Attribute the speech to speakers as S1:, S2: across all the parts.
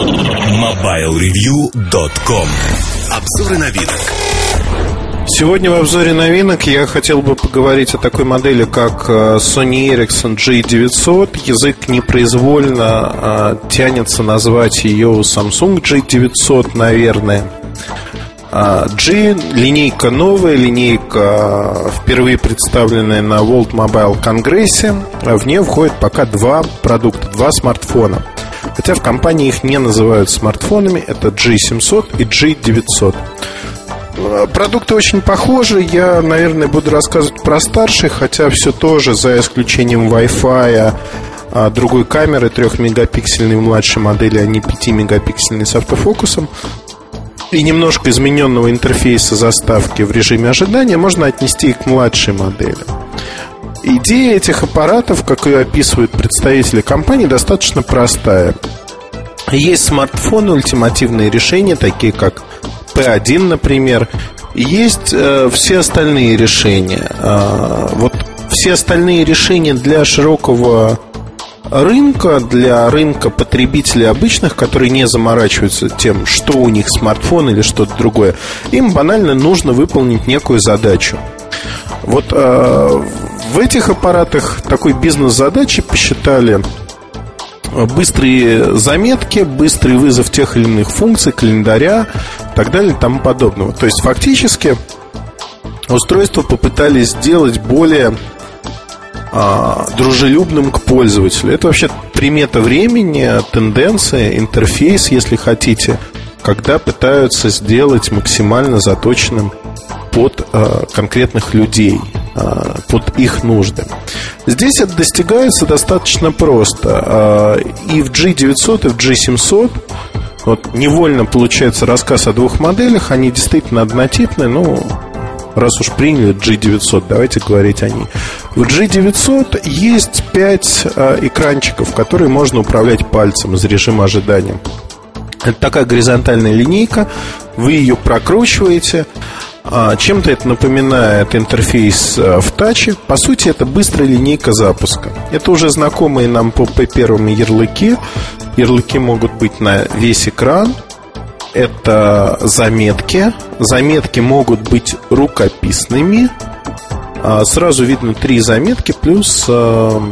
S1: MobileReview.com Обзоры новинок
S2: Сегодня в обзоре новинок я хотел бы поговорить о такой модели, как э, Sony Ericsson G900. Язык непроизвольно э, тянется назвать ее Samsung G900, наверное. А, G линейка новая, линейка впервые представленная на World Mobile Конгрессе. В нее входит пока два продукта, два смартфона. Хотя в компании их не называют смартфонами, это G700 и G900. А, продукты очень похожи. Я, наверное, буду рассказывать про старших, хотя все тоже, за исключением Wi-Fi, а, другой камеры 3-мегапиксельной в младшей модели, а не 5-мегапиксельной с автофокусом и немножко измененного интерфейса заставки в режиме ожидания можно отнести и к младшей модели. Идея этих аппаратов, как ее описывают представители компании, достаточно простая. Есть смартфоны, ультимативные решения, такие как P1, например. Есть э, все остальные решения. Э, вот все остальные решения для широкого рынка, для рынка потребителей обычных, которые не заморачиваются тем, что у них смартфон или что-то другое, им банально нужно выполнить некую задачу. Вот э, в этих аппаратах такой бизнес-задачи посчитали быстрые заметки, быстрый вызов тех или иных функций, календаря и так далее и тому подобного. То есть фактически устройство попытались сделать более а, дружелюбным к пользователю. Это вообще примета времени, тенденция, интерфейс, если хотите, когда пытаются сделать максимально заточенным под а, конкретных людей, под их нужды. Здесь это достигается достаточно просто. А, и в G900, и в G700 вот невольно получается рассказ о двух моделях. Они действительно однотипны, но раз уж приняли G900, давайте говорить о ней. В G900 есть 5 э, экранчиков, которые можно управлять пальцем из режима ожидания. Это такая горизонтальная линейка, вы ее прокручиваете. А, чем-то это напоминает интерфейс э, в таче. По сути, это быстрая линейка запуска. Это уже знакомые нам по P1 ярлыки. Ярлыки могут быть на весь экран – это заметки. Заметки могут быть рукописными. А, сразу видно три заметки плюс а,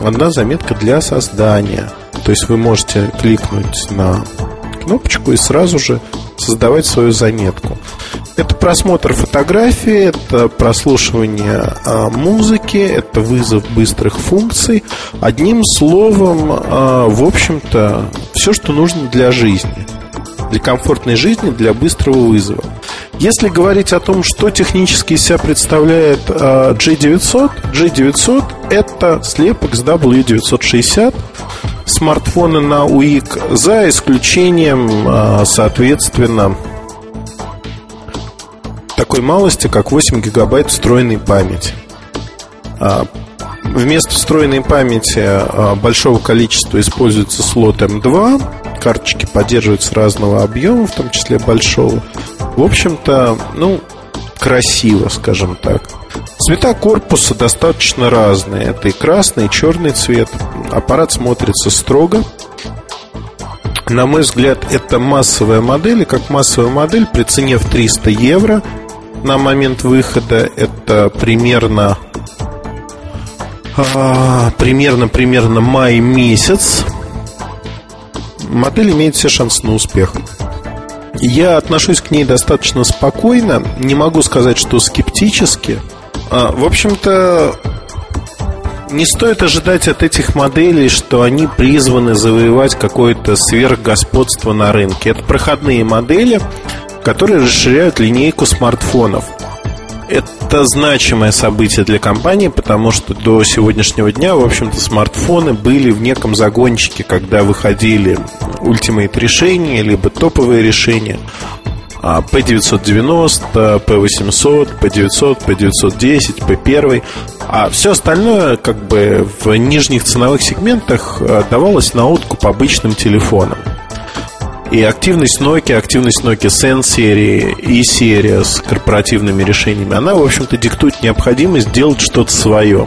S2: одна заметка для создания. То есть вы можете кликнуть на кнопочку и сразу же создавать свою заметку. Это просмотр фотографии, это прослушивание а, музыки, это вызов быстрых функций. Одним словом, в общем-то, все, что нужно для жизни для комфортной жизни, для быстрого вызова. Если говорить о том, что технически из себя представляет э, G900, G900 это слепок с W960, смартфоны на UIC, за исключением, э, соответственно, такой малости, как 8 гигабайт встроенной памяти. А, вместо встроенной памяти большого количества используется слот M2, карточки поддерживаются разного объема, в том числе большого. В общем-то, ну, красиво, скажем так. Цвета корпуса достаточно разные. Это и красный, и черный цвет. Аппарат смотрится строго. На мой взгляд, это массовая модель. И как массовая модель при цене в 300 евро на момент выхода это примерно а, примерно примерно май месяц модель имеет все шансы на успех. Я отношусь к ней достаточно спокойно, не могу сказать, что скептически. А, в общем-то, не стоит ожидать от этих моделей, что они призваны завоевать какое-то сверхгосподство на рынке. Это проходные модели, которые расширяют линейку смартфонов. Это значимое событие для компании, потому что до сегодняшнего дня, в общем-то, смартфоны были в неком загончике, когда выходили ультимейт решения, либо топовые решения. P990, P800, P900, P910, P1. А все остальное, как бы в нижних ценовых сегментах, а, давалось на откуп обычным телефонам. И активность Nokia, активность Nokia Sen серии и серия с корпоративными решениями, она, в общем-то, диктует необходимость делать что-то свое.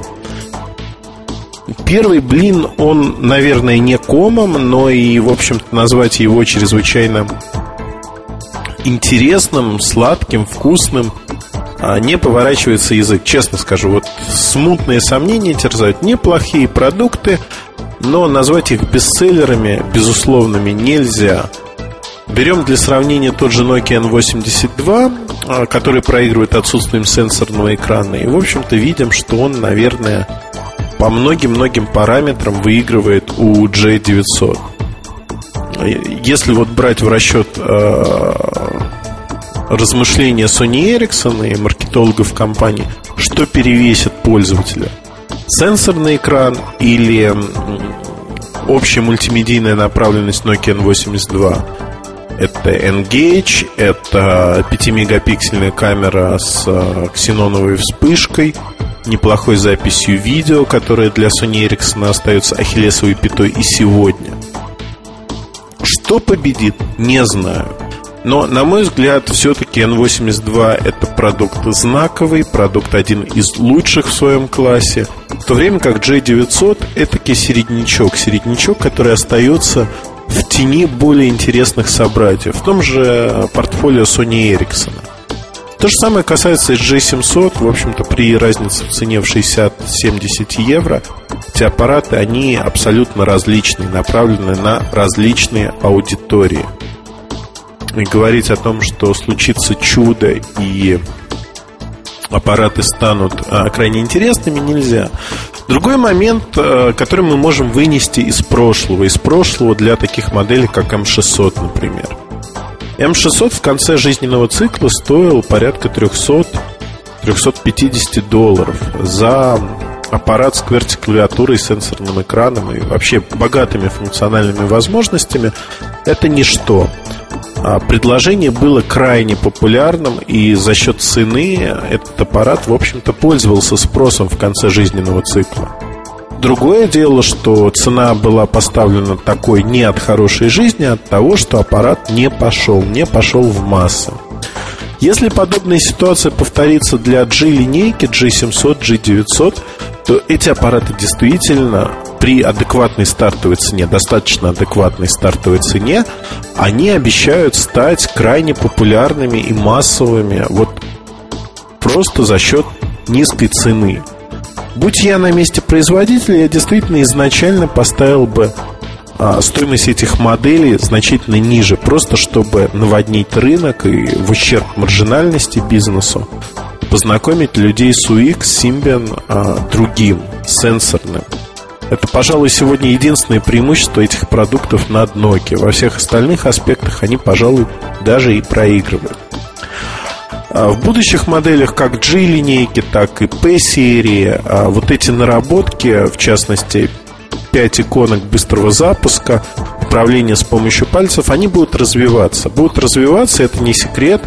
S2: Первый блин, он, наверное, не комом, но и, в общем-то, назвать его чрезвычайно интересным, сладким, вкусным а, не поворачивается язык, честно скажу. Вот смутные сомнения терзают. Неплохие продукты, но назвать их бестселлерами, безусловными, нельзя. Берем для сравнения тот же Nokia N82, а, который проигрывает отсутствием сенсорного экрана. И, в общем-то, видим, что он, наверное, по многим-многим параметрам выигрывает у J900. Если вот брать в расчет э, размышления Sony Ericsson и маркетологов компании, что перевесит пользователя? Сенсорный экран или общая мультимедийная направленность Nokia N82? Это Engage, это 5-мегапиксельная камера с э, ксеноновой вспышкой – неплохой записью видео, которая для Sony Ericsson остается ахиллесовой пятой и сегодня. Что победит, не знаю. Но, на мой взгляд, все-таки N82 это продукт знаковый, продукт один из лучших в своем классе, в то время как J900 это середнячок, середнячок, который остается в тени более интересных собратьев, в том же портфолио Sony Ericsson. То же самое касается G700. В общем-то, при разнице в цене в 60-70 евро эти аппараты, они абсолютно различные, направлены на различные аудитории. И говорить о том, что случится чудо и аппараты станут а, крайне интересными, нельзя. Другой момент, а, который мы можем вынести из прошлого, из прошлого для таких моделей, как М600, например – М600 в конце жизненного цикла стоил порядка 300-350 долларов за аппарат с QWERTY-клавиатурой, сенсорным экраном и вообще богатыми функциональными возможностями. Это ничто. А предложение было крайне популярным, и за счет цены этот аппарат, в общем-то, пользовался спросом в конце жизненного цикла. Другое дело, что цена была поставлена такой не от хорошей жизни, а от того, что аппарат не пошел, не пошел в массы. Если подобная ситуация повторится для G-линейки, G700, G900, то эти аппараты действительно при адекватной стартовой цене, достаточно адекватной стартовой цене, они обещают стать крайне популярными и массовыми вот просто за счет низкой цены. Будь я на месте производителя, я действительно изначально поставил бы а, стоимость этих моделей значительно ниже, просто чтобы наводнить рынок и в ущерб маржинальности бизнесу познакомить людей с UX, Symbian а, другим, сенсорным. Это, пожалуй, сегодня единственное преимущество этих продуктов над Nokia. Во всех остальных аспектах они, пожалуй, даже и проигрывают. А в будущих моделях как G-линейки, так и P-серии а вот эти наработки, в частности, 5 иконок быстрого запуска, управление с помощью пальцев, они будут развиваться. Будут развиваться, это не секрет,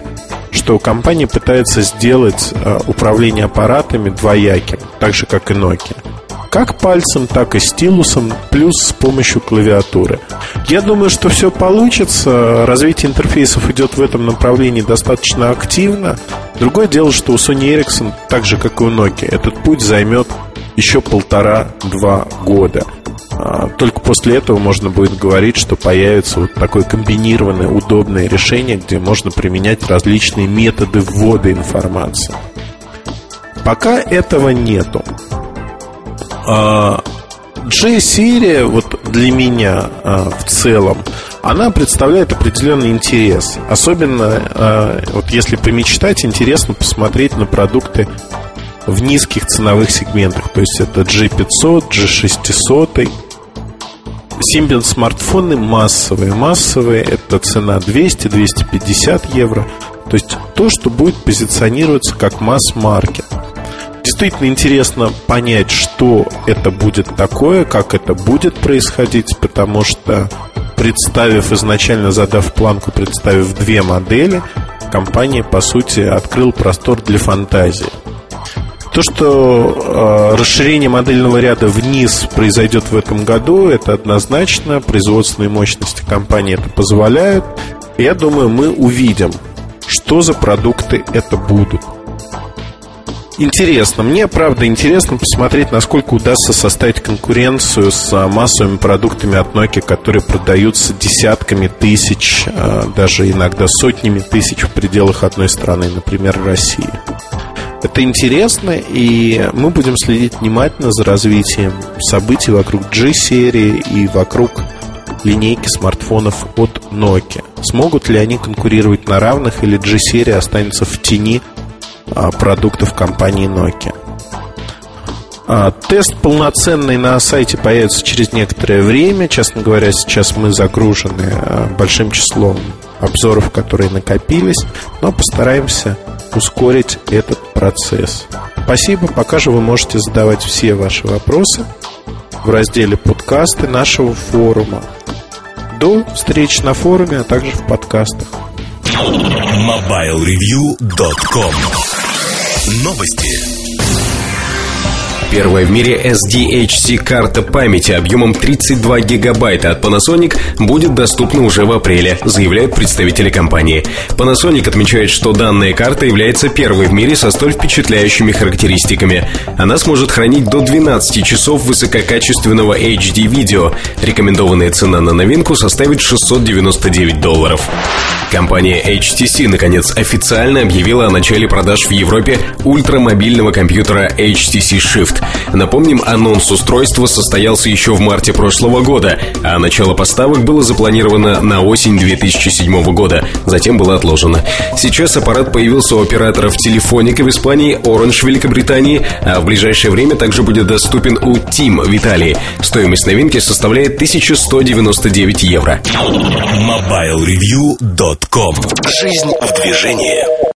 S2: что компания пытается сделать а, управление аппаратами двояким, так же, как и Nokia как пальцем, так и стилусом, плюс с помощью клавиатуры. Я думаю, что все получится. Развитие интерфейсов идет в этом направлении достаточно активно. Другое дело, что у Sony Ericsson, так же как и у Nokia, этот путь займет еще полтора-два года. А, только после этого можно будет говорить, что появится вот такое комбинированное, удобное решение, где можно применять различные методы ввода информации. Пока этого нету. G-серия, вот для меня а, в целом, она представляет определенный интерес. Особенно, а, вот если помечтать, интересно посмотреть на продукты в низких ценовых сегментах. То есть это G500, G600. Symbian смартфоны массовые. Массовые это цена 200-250 евро. То есть то, что будет позиционироваться как масс-маркет действительно интересно понять, что это будет такое, как это будет происходить, потому что представив изначально, задав планку, представив две модели, компания, по сути, открыл простор для фантазии. То, что э, расширение модельного ряда вниз произойдет в этом году, это однозначно. Производственные мощности компании это позволяют. Я думаю, мы увидим, что за продукты это будут. Интересно. Мне, правда, интересно посмотреть, насколько удастся составить конкуренцию с а, массовыми продуктами от Nokia, которые продаются десятками тысяч, а, даже иногда сотнями тысяч в пределах одной страны, например, России. Это интересно, и мы будем следить внимательно за развитием событий вокруг G-серии и вокруг линейки смартфонов от Nokia. Смогут ли они конкурировать на равных, или G-серия останется в тени продуктов компании Nokia? А, тест полноценный на сайте появится через некоторое время. Честно говоря, сейчас мы загружены а, большим числом обзоров, которые накопились, но постараемся ускорить этот процесс. Спасибо. Пока же вы можете задавать все ваши вопросы в разделе подкасты нашего форума. До встречи на форуме, а также в подкастах.
S1: MobileReview.com Новости.
S3: Первая в мире SDHC-карта памяти объемом 32 гигабайта от Panasonic будет доступна уже в апреле, заявляют представители компании. Panasonic отмечает, что данная карта является первой в мире со столь впечатляющими характеристиками. Она сможет хранить до 12 часов высококачественного HD-видео. Рекомендованная цена на новинку составит 699 долларов. Компания HTC, наконец, официально объявила о начале продаж в Европе ультрамобильного компьютера HTC Shift. Напомним, анонс устройства состоялся еще в марте прошлого года, а начало поставок было запланировано на осень 2007 года, затем было отложено. Сейчас аппарат появился у операторов Телефоника в Испании, Orange в Великобритании, а в ближайшее время также будет доступен у Team в Италии. Стоимость новинки составляет 1199 евро.
S1: MobileReview.com Жизнь в движении.